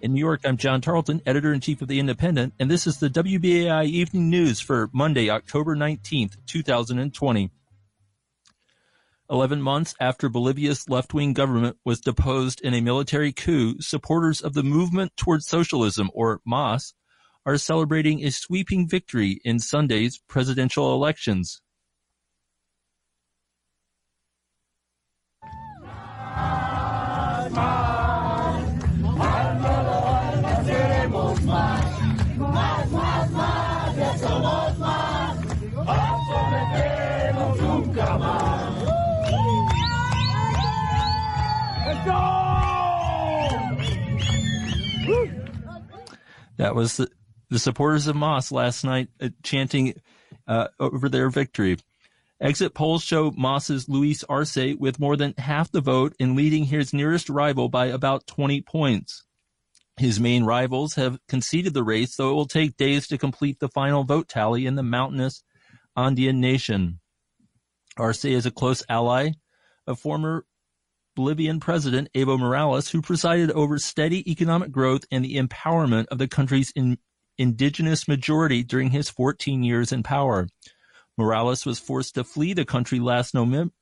In New York, I'm John Tarleton, editor in chief of The Indypendent, and this is the WBAI Evening News for Monday, October 19th, 2020. 11 months after Bolivia's left wing government was deposed in a military coup, supporters of the Movement Towards Socialism, or MAS, are celebrating a sweeping victory in Sunday's presidential elections. That was the, the supporters of MAS last night uh, chanting uh, over their victory. Exit polls show MAS's Luis Arce with more than half the vote and leading his nearest rival by about 20 points. His main rivals have conceded the race, though it will take days to complete the final vote tally in the mountainous Andean nation. Arce is a close ally of former Bolivian president Evo Morales, who presided over steady economic growth and the empowerment of the country's in, indigenous majority during his 14 years in power. Morales was forced to flee the country last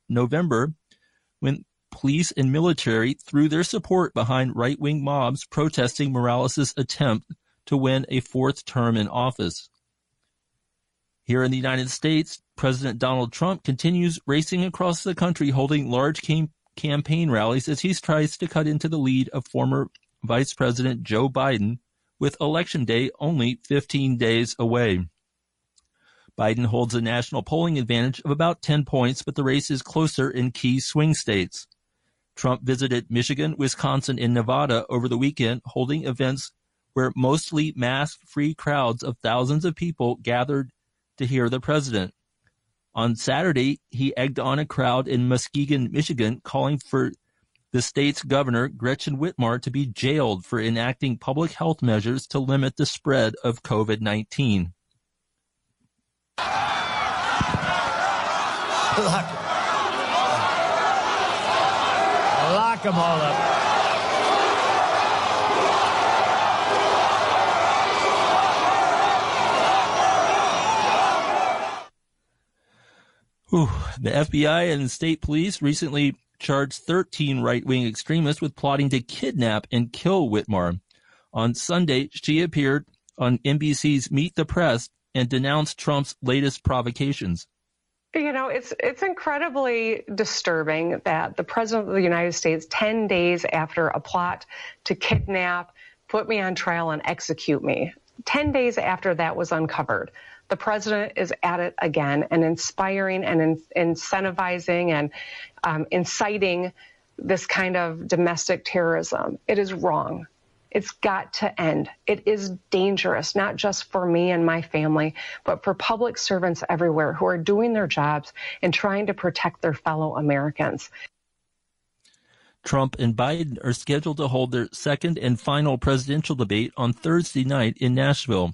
November when police and military threw their support behind right-wing mobs protesting Morales' attempt to win a fourth term in office. Here in the United States, President Donald Trump continues racing across the country holding large cam- campaign rallies as he tries to cut into the lead of former Vice President Joe Biden with Election Day only 15 days away. Biden holds a national polling advantage of about 10 points, but the race is closer in key swing states. Trump visited Michigan, Wisconsin, and Nevada over the weekend, holding events where mostly mask free crowds of thousands of people gathered to hear the president. On Saturday, he egged on a crowd in Muskegon, Michigan, calling for the state's governor, Gretchen Whitmer, to be jailed for enacting public health measures to limit the spread of COVID 19. Lock, them all up. The FBI and state police recently charged 13 right-wing extremists with plotting to kidnap and kill Whitmer. On Sunday, she appeared on NBC's Meet the Press and denounced Trump's latest provocations. You know, it's it's incredibly disturbing that the president of the United States, 10 days after a plot to kidnap, put me on trial and execute me, 10 days after that was uncovered, the president is at it again and inspiring and in, incentivizing and um, inciting this kind of domestic terrorism. It is wrong. It's got to end. It is dangerous, not just for me and my family, but for public servants everywhere who are doing their jobs and trying to protect their fellow Americans. Trump and Biden are scheduled to hold their second and final presidential debate on Thursday night in Nashville.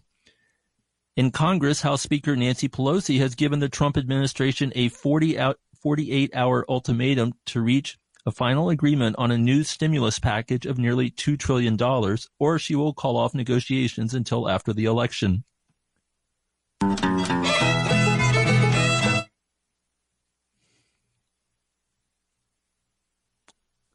In Congress, House Speaker Nancy Pelosi has given the Trump administration a 40 out, 48 hour ultimatum to reach a final agreement on a new stimulus package of nearly $2 trillion, or she will call off negotiations until after the election.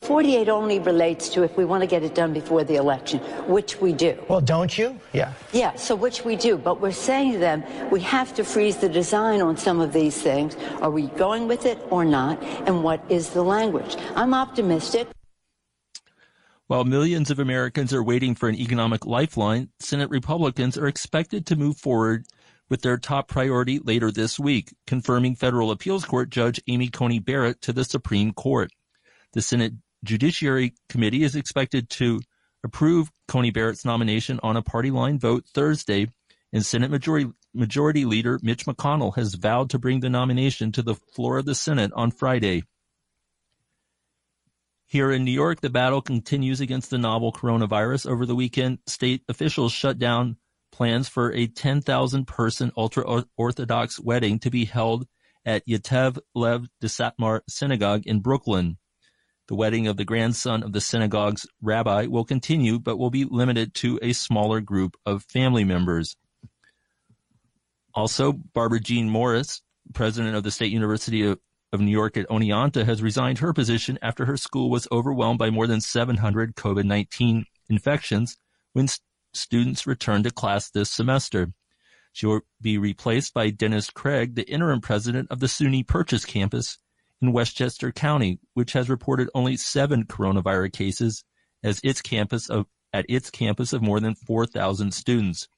48 only relates to if we want to get it done before the election, which we do. Well, don't you? Yeah. Yeah, so which we do. But we're saying to them, we have to freeze the design on some of these things. Are we going with it or not? And what is the language? I'm optimistic. While millions of Americans are waiting for an economic lifeline, Senate Republicans are expected to move forward with their top priority later this week, confirming federal appeals court judge Amy Coney Barrett to the Supreme Court. The Senate Judiciary Committee is expected to approve Coney Barrett's nomination on a party line vote Thursday, and Senate Majority, Majority Leader Mitch McConnell has vowed to bring the nomination to the floor of the Senate on Friday. Here in New York, the battle continues against the novel coronavirus. Over the weekend, state officials shut down plans for a 10,000 person ultra Orthodox wedding to be held at Yatev Lev de Satmar Synagogue in Brooklyn. The wedding of the grandson of the synagogue's rabbi will continue, but will be limited to a smaller group of family members. Also, Barbara Jean Morris, president of the State University of, of New York at Oneonta, has resigned her position after her school was overwhelmed by more than 700 COVID 19 infections when st- students returned to class this semester. She will be replaced by Dennis Craig, the interim president of the SUNY Purchase campus in Westchester County, which has reported only seven coronavirus cases as its campus of, at its campus of more than 4,000 students.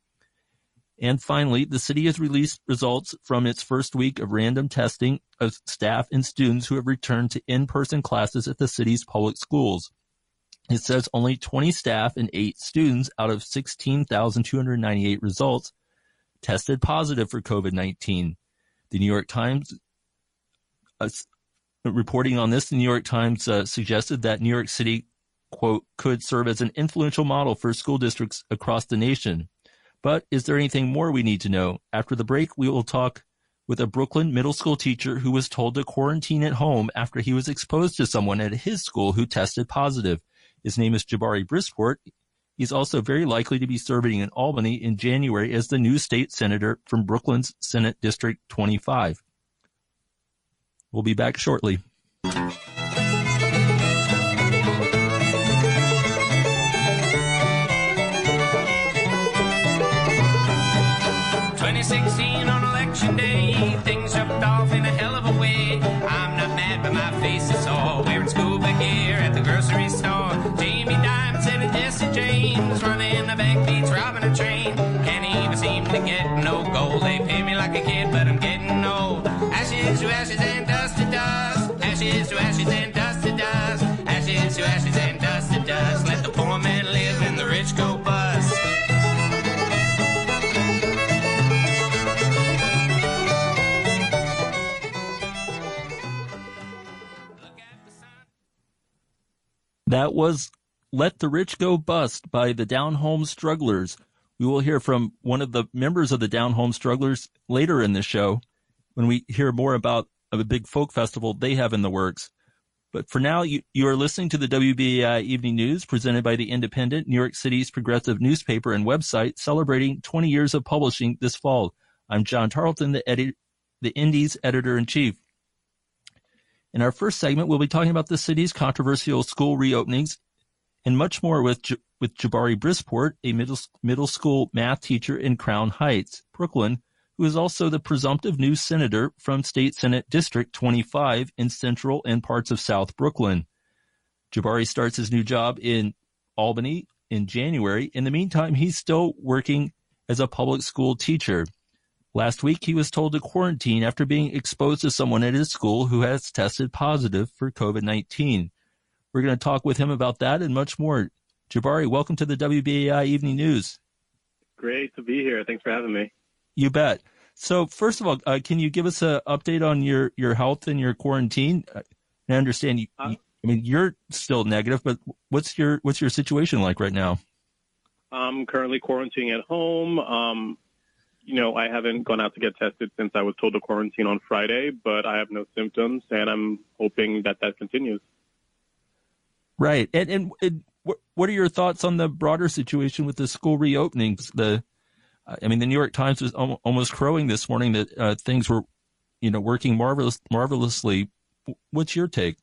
And finally, the city has released results from its first week of random testing of staff and students who have returned to in-person classes at the city's public schools. It says only 20 staff and 8 students out of 16,298 results tested positive for COVID-19. The New York Times uh, reporting on this, the New York Times uh, suggested that New York City, quote, could serve as an influential model for school districts across the nation. But is there anything more we need to know? After the break, we will talk with a Brooklyn middle school teacher who was told to quarantine at home after he was exposed to someone at his school who tested positive. His name is Jabari Brisport. He's also very likely to be serving in Albany in January as the new state senator from Brooklyn's Senate District 25. We'll be back shortly. 2016 on election day, was Let the Rich Go Bust by the Down Home Strugglers. We will hear from one of the members of the Down Home Strugglers later in the show when we hear more about a big folk festival they have in the works. But for now, you, you are listening to the WBAI Evening News presented by the Indypendent, New York City's progressive newspaper and website celebrating 20 years of publishing this fall. I'm John Tarleton, the, edit, the Indy's editor in chief. In our first segment, we'll be talking about the city's controversial school reopenings and much more with J- with Jabari Brisport, a middle middle school math teacher in Crown Heights, Brooklyn, who is also the presumptive new senator from State Senate District 25 in Central and parts of South Brooklyn. Jabari starts his new job in Albany in January. In the meantime, he's still working as a public school teacher. Last week, he was told to quarantine after being exposed to someone at his school who has tested positive for COVID-19. We're going to talk with him about that and much more. Jabari, welcome to the WBAI Evening News. Great to be here. Thanks for having me. You bet. So, first of all, uh, can you give us an update on your, your health and your quarantine? I understand you, you, I mean, you're still negative, but what's your what's your situation like right now? I'm currently quarantining at home. Um, you know, I haven't gone out to get tested since I was told to quarantine on Friday, but I have no symptoms, and I'm hoping that that continues. Right, and and, and what are your thoughts on the broader situation with the school reopenings? The, I mean, the New York Times was almost crowing this morning that uh, things were, you know, working marvelous, marvelously. What's your take?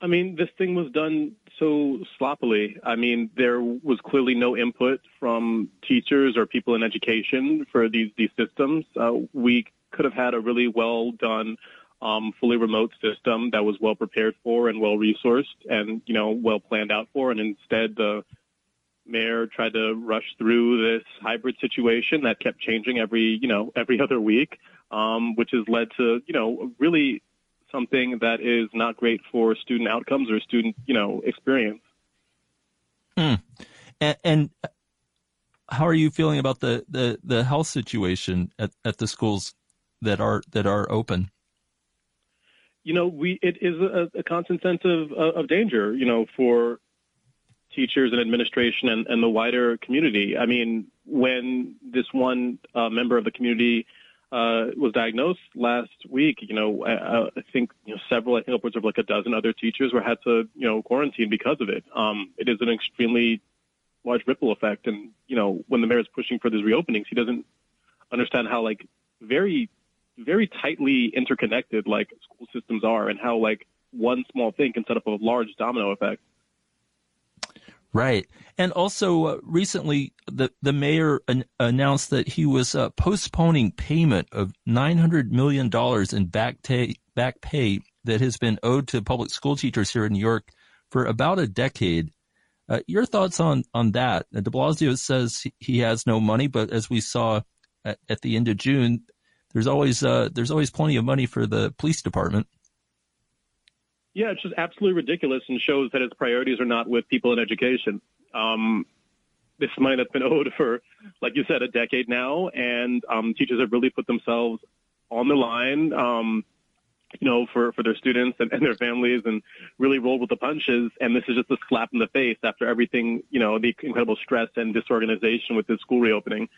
I mean, this thing was done so sloppily. I mean, there was clearly no input from teachers or people in education for these these systems. Uh, we could have had a really well done, um, fully remote system that was well prepared for and well resourced and you know well planned out for. And instead, the mayor tried to rush through this hybrid situation that kept changing every you know every other week, um, which has led to you know really something that is not great for student outcomes or student, you know, experience. Hmm. And, and, how are you feeling about the, the, the health situation at, at the schools that are that are open? You know, we it is a, a constant sense of of danger. You know, for teachers and administration and, and the wider community. I mean, when this one uh, member of the community uh, was diagnosed last week, you know, I, I think you know several, I think upwards of like a dozen other teachers were had to you know quarantine because of it. Um, it is an extremely large ripple effect, and you know when the mayor is pushing for these reopenings, he doesn't understand how like very very tightly interconnected like school systems are, and how like one small thing can set up a large domino effect. Right. And also uh, recently the the mayor an- announced that he was uh, postponing payment of 900 million dollars in back ta- back pay that has been owed to public school teachers here in New York for about a decade. Uh, your thoughts on on that? De Blasio says he has no money, but as we saw at, at the end of June, there's always uh, there's always plenty of money for the police department. Yeah, it's just absolutely ridiculous and shows that his priorities are not with people in education. Um, this money that's been owed for, like you said, a decade now, and um, teachers have really put themselves on the line, um, you know, for, for their students and, and their families and really rolled with the punches. And this is just a slap in the face after everything, you know, the incredible stress and disorganization with the school reopening.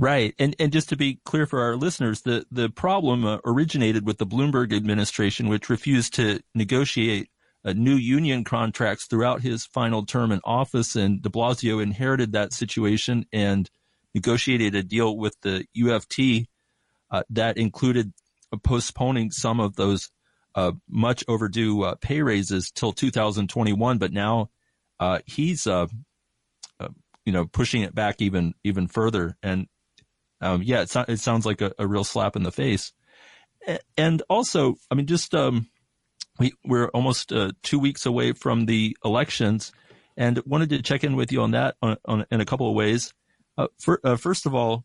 Right. And and just to be clear for our listeners, the the problem uh, originated with the Bloomberg administration which refused to negotiate uh, new union contracts throughout his final term in office and De Blasio inherited that situation and negotiated a deal with the UFT uh, that included postponing some of those uh, much overdue uh, pay raises till 2021 but now uh, he's you know pushing it back even even further and um, yeah, it, it sounds like a, a, real slap in the face. And also, I mean, just um, we, we're almost uh, two weeks away from the elections, and wanted to check in with you on that on, on in a couple of ways. Uh, for, uh, first of all,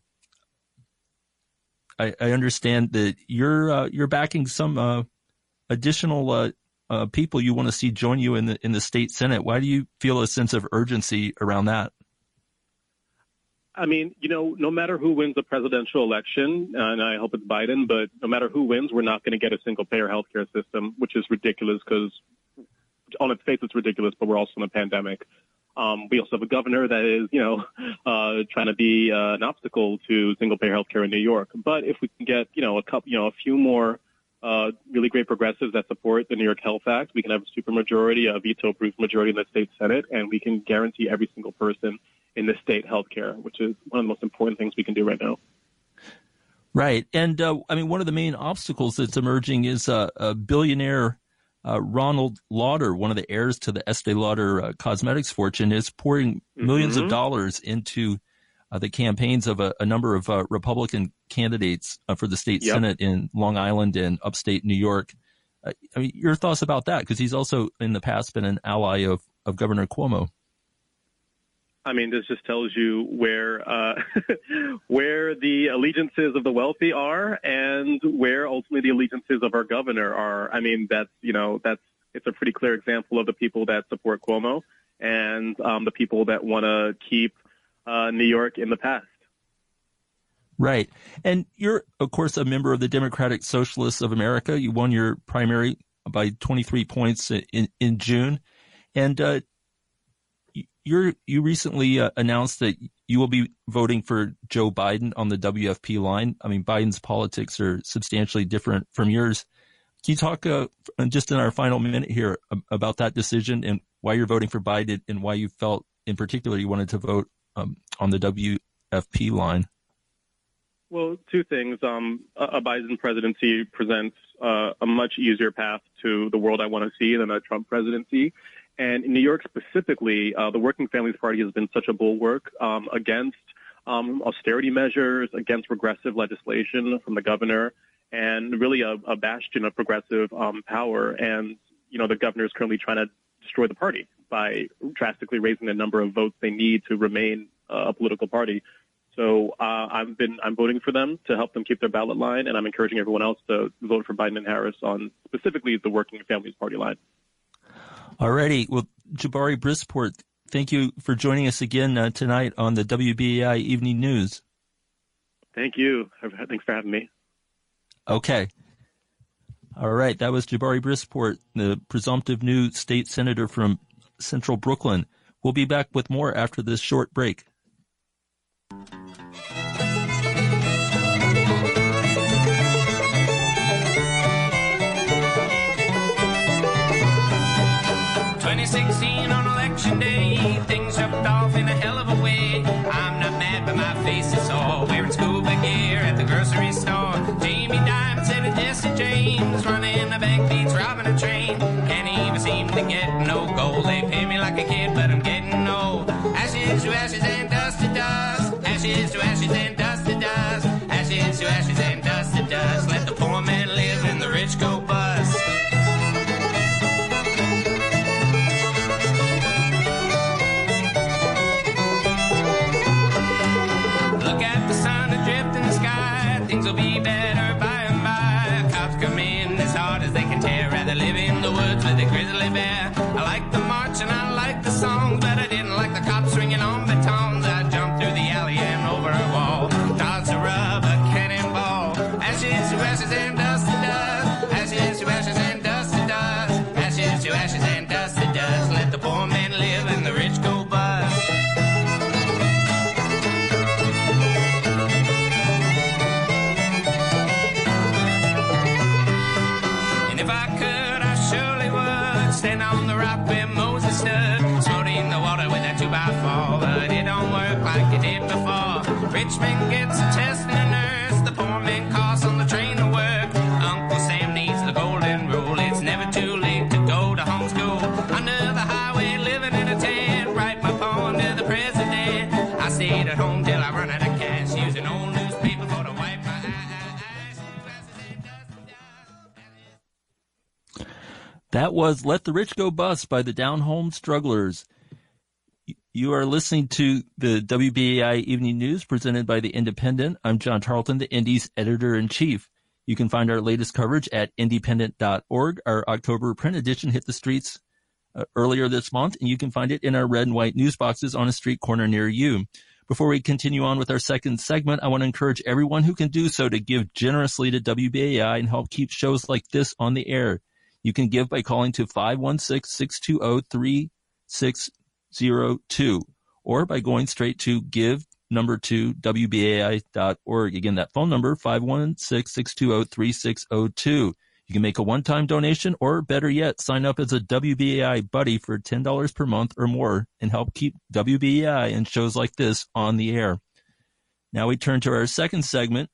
I, I, understand that you're uh, you're backing some uh, additional uh, people you want to see join you in the in the state senate. Why do you feel a sense of urgency around that? I mean, you know, no matter who wins the presidential election, and I hope it's Biden, but no matter who wins, we're not going to get a single payer healthcare system, which is ridiculous because on its face it's ridiculous, but we're also in a pandemic. Um, we also have a governor that is, you know, uh, trying to be uh, an obstacle to single payer healthcare in New York. But if we can get, you know, a couple, you know, a few more uh, really great progressives that support the New York Health Act, we can have a supermajority, a veto-proof majority in the state senate, and we can guarantee every single person in the state healthcare, which is one of the most important things we can do right now. Right, and uh, I mean one of the main obstacles that's emerging is uh, a billionaire uh, Ronald Lauder, one of the heirs to the Estee Lauder uh, cosmetics fortune, is pouring 1000000s mm-hmm. of dollars into uh, the campaigns of a, a number of uh, Republican candidates for the state yep. senate in Long Island and upstate New York. I mean, your thoughts about that? Because he's also in the past been an ally of of Governor Cuomo. I mean, this just tells you where uh, where the allegiances of the wealthy are, and where ultimately the allegiances of our governor are. I mean, that's you know that's it's a pretty clear example of the people that support Cuomo and um, the people that want to keep uh, New York in the past. Right, and you're of course a member of the Democratic Socialists of America. You won your primary by 23 points in in June, and uh, you you recently uh, announced that you will be voting for Joe Biden on the WFP line. I mean, Biden's politics are substantially different from yours. Can you talk uh, just in our final minute here about that decision and why you're voting for Biden and why you felt in particular you wanted to vote um, on the WFP line? Well, two things. Um, a Biden presidency presents uh, a much easier path to the world I want to see than a Trump presidency. And in New York specifically, uh, the Working Families Party has been such a bulwark um, against um, austerity measures, against regressive legislation from the governor, and really a, a bastion of progressive um, power. And, you know, the governor is currently trying to destroy the party by drastically raising the number of votes they need to remain uh, a political party. So uh, I've been I'm voting for them to help them keep their ballot line, and I'm encouraging everyone else to vote for Biden and Harris on specifically the Working Families Party line. Alrighty. Well, Jabari Brisport, thank you for joining us again uh, tonight on the WBAI Evening News. Thank you. Thanks for having me. Okay. All right. That was Jabari Brisport, the presumptive new state senator from central Brooklyn. We'll be back with more after this short break. Ashes to ashes and dust to dust. Ashes to ashes and dust to dust. Ashes to ashes and dust to dust. Rich gets a test and a nurse, the poor man costs on the train to work. Uncle Sam needs the golden rule. It's never too late to go to homeschool. Under the highway, living in a tent, write my poem to the president. I stayed at home till I run out of cash, using old newspaper for to wipe my eyes. That was Let the Rich Go Bust by the Down Home Strugglers. You are listening to the WBAI Evening News presented by The Indypendent. I'm John Tarleton, the Indy's editor in chief. You can find our latest coverage at indypendent.org. Our October print edition hit the streets uh, earlier this month, and you can find it in our red and white news boxes on a street corner near you. Before we continue on with our second segment, I want to encourage everyone who can do so to give generously to WBAI and help keep shows like this on the air. You can give by calling to 516-620-3602 or by going straight to give number two WBAI.org. Again, that phone number 516-620-3602. You can make a one-time donation or better yet, sign up as a WBAI buddy for $10 per month or more and help keep WBAI and shows like this on the air. Now we turn to our second segment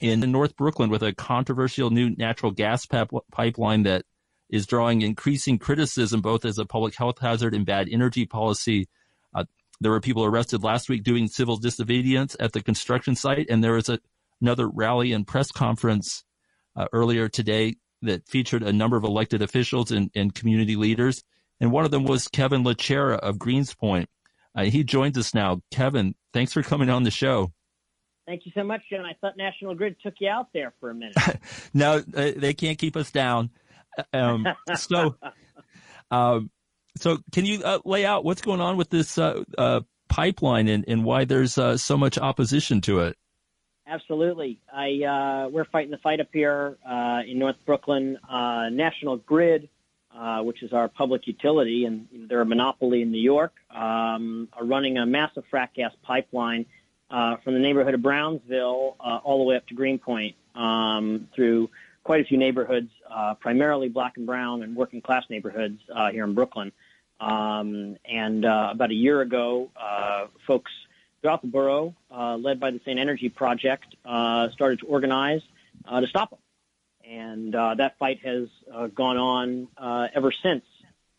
in North Brooklyn with a controversial new natural gas pap- pipeline that is drawing increasing criticism both as a public health hazard and bad energy policy. Uh, there were people arrested last week doing civil disobedience at the construction site, and there was a, another rally and press conference uh, earlier today that featured a number of elected officials and, and community leaders. And one of them was Kevin LaCherra of Greenspoint. Uh, he joins us now. Kevin, thanks for coming on the show. Thank you so much, John. I thought National Grid took you out there for a minute. no, they can't keep us down. Um, so, um, so can you uh, lay out what's going on with this uh, uh, pipeline and, and why there's uh, so much opposition to it? Absolutely. I uh, we're fighting the fight up here uh, in North Brooklyn. National Grid, which is our public utility, and they're a monopoly in New York, um, are running a massive frac gas pipeline from the neighborhood of Brownsville all the way up to Greenpoint um, through quite a few neighborhoods, uh, primarily black and brown and working class neighborhoods uh, here in Brooklyn. Um, and uh, about a year ago, uh, folks throughout the borough, uh, led by the Sane Energy Project, uh, started to organize uh, to stop them. And uh, that fight has uh, gone on uh, ever since.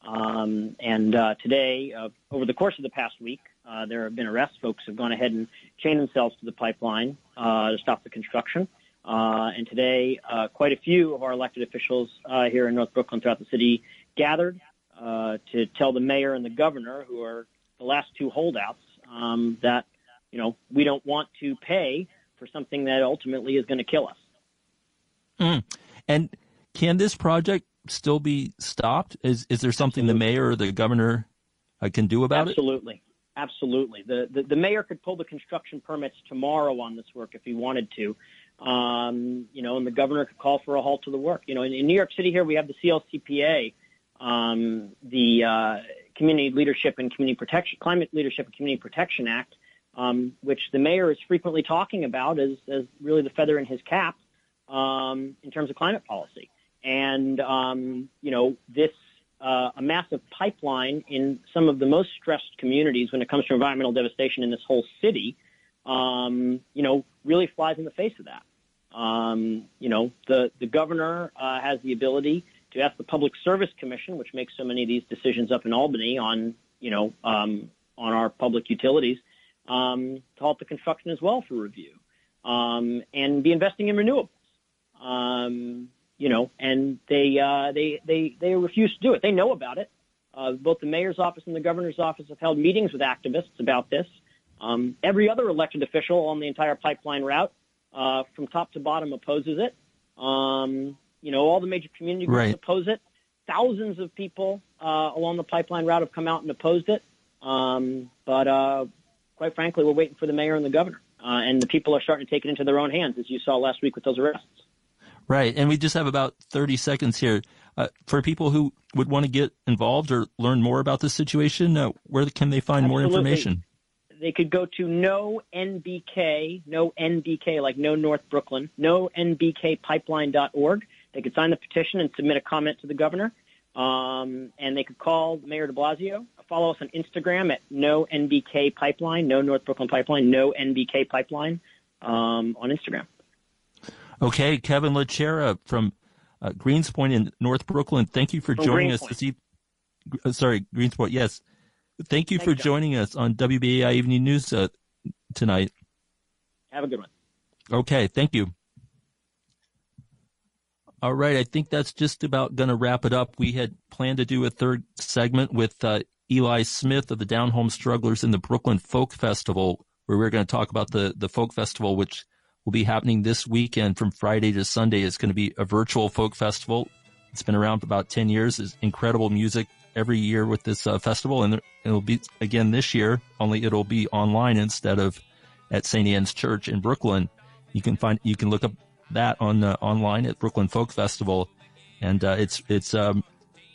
Um, and uh, today, uh, over the course of the past week, uh, there have been arrests. Folks have gone ahead and chained themselves to the pipeline uh, to stop the construction. Uh, and today, uh, quite a few of our elected officials uh, here in North Brooklyn throughout the city gathered uh, to tell the mayor and the governor, who are the last two holdouts, um, that you know we don't want to pay for something that ultimately is going to kill us. Mm. And can this project still be stopped? Is is there something the mayor or the governor uh, can do about Absolutely. it? Absolutely. The, the the mayor could pull the construction permits tomorrow on this work if he wanted to. Um, you know, and the governor could call for a halt to the work. You know, in, in New York City here we have the CLCPA, um, the uh, Community Leadership and Community Protection, Climate Leadership and Community Protection Act, um, which the mayor is frequently talking about as, as really the feather in his cap um, in terms of climate policy. And um, you know, this uh, a massive pipeline in some of the most stressed communities when it comes to environmental devastation in this whole city um, you know, really flies in the face of that. Um, you know, the, the governor uh, has the ability to ask the Public Service Commission, which makes so many of these decisions up in Albany on, you know, um, on our public utilities, um, to halt the construction as well for review, um, and be investing in renewables. Um, you know, and they, uh, they, they, they refuse to do it. They know about it. Uh, both the mayor's office and the governor's office have held meetings with activists about this. Um, every other elected official on the entire pipeline route, uh, from top to bottom, opposes it. Um, you know, all the major community groups Right. oppose it. Thousands of people uh, along the pipeline route have come out and opposed it. Um, but uh, quite frankly, we're waiting for the mayor and the governor. Uh, and the people are starting to take it into their own hands, as you saw last week with those arrests. Right. And we just have about 30 seconds here. Uh, for people who would want to get involved or learn more about this situation, uh, where can they find more information? They could go to no NBK, no NBK, like no North Brooklyn, no NBKpipeline.org. They could sign the petition and submit a comment to the governor. Um, and they could call Mayor de Blasio. Follow us on Instagram at no NBK Pipeline, no North Brooklyn Pipeline, no NBK Pipeline um, on Instagram. Okay. Kevin LaCherra from uh, Greenspoint in North Brooklyn. Thank you for From joining us Greenpoint. this evening. Uh, sorry, Greensport. Yes. Thank you for joining us on WBAI Evening News uh, tonight. Have a good one. Okay, thank you. All right, I think that's just about going to wrap it up. We had planned to do a third segment with uh, Eli Smith of the Down Home Strugglers in the Brooklyn Folk Festival, where we're going to talk about the the folk festival, which will be happening this weekend from Friday to Sunday. It's going to be a virtual folk festival. It's been around for about 10 years. It's incredible music every year with this uh, festival, and it'll be again this year, only it'll be online instead of at St. Anne's Church in Brooklyn. You can find you can look up that on uh, online at Brooklyn Folk Festival, and uh, it's it's um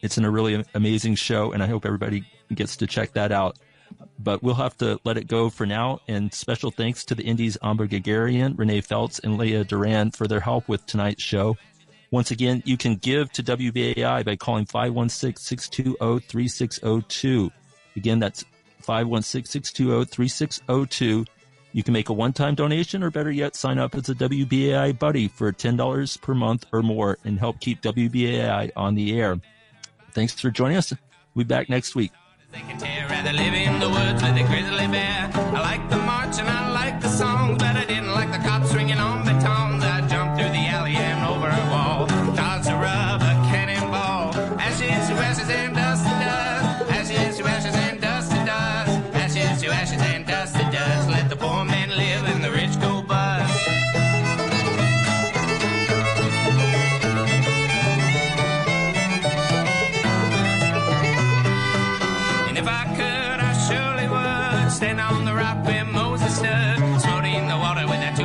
it's in a really amazing show, and I hope everybody gets to check that out. But we'll have to let it go for now. And special thanks to the Indy's Amber Guerguerian, Renee Feltz, and Leah Duran for their help with tonight's show. Once again, you can give to WBAI by calling 516-620-3602. Again, that's 516-620-3602. You can make a one-time donation or better yet, sign up as a WBAI buddy for $10 per month or more and help keep WBAI on the air. Thanks for joining us. We'll be back next week. They can tear rather live in the woods with a grizzly bear. I like the march and I like the songs,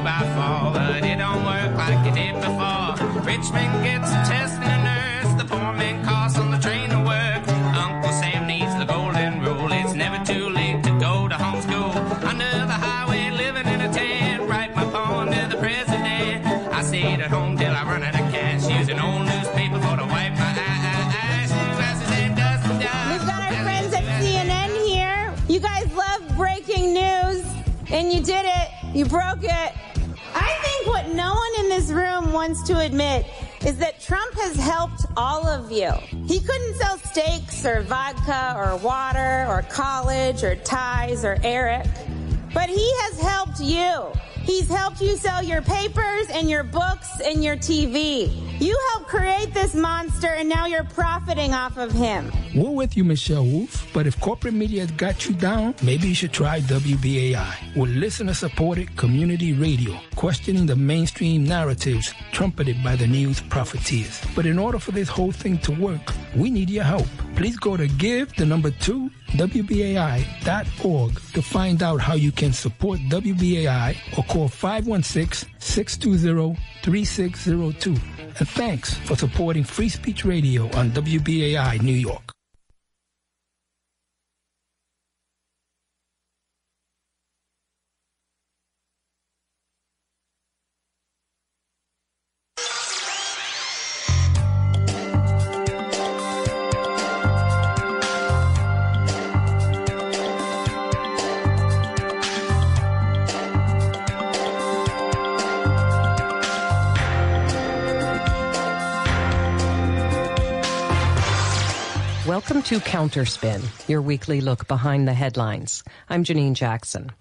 by four. But it don't work like it did before. Rich man gets a test and a nurse. The poor man costs on the train to work. Uncle Sam needs the golden rule. It's never too late to go to homeschool. Under the highway, living in a tent. Write my poem to the president. I stayed at home till I run out of cash. Using old newspaper for to wipe my eyes. Ashes and dust and dust. We've got our friends at CNN here. You guys love breaking news, and you did it. You broke it. To admit is that Trump has helped all of you. He couldn't sell steaks or vodka or water or college or ties or Eric, but he has helped you. He's helped you sell your papers and your books and your TV. You helped create this monster and now you're profiting off of him. We're with you, Michelle Wolf, but if corporate media has got you down, maybe you should try WBAI. We're listener supported community radio, questioning the mainstream narratives trumpeted by the news profiteers. But in order for this whole thing to work, we need your help. Please go to give the number two WBAI.org to find out how you can support WBAI or call 516-620-3602. And thanks for supporting Free Speech Radio on WBAI New York. Welcome to Counterspin, your weekly look behind the headlines. I'm Janine Jackson.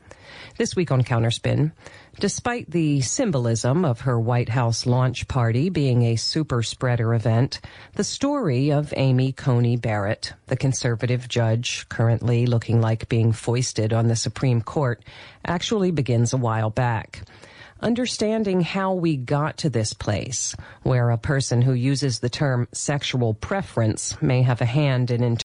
This week on Counterspin, despite the symbolism of her White House launch party being a super spreader event, the story of Amy Coney Barrett, the conservative judge currently looking like being foisted on the Supreme Court, actually begins a while back understanding how we got to this place, where a person who uses the term sexual preference may have a hand in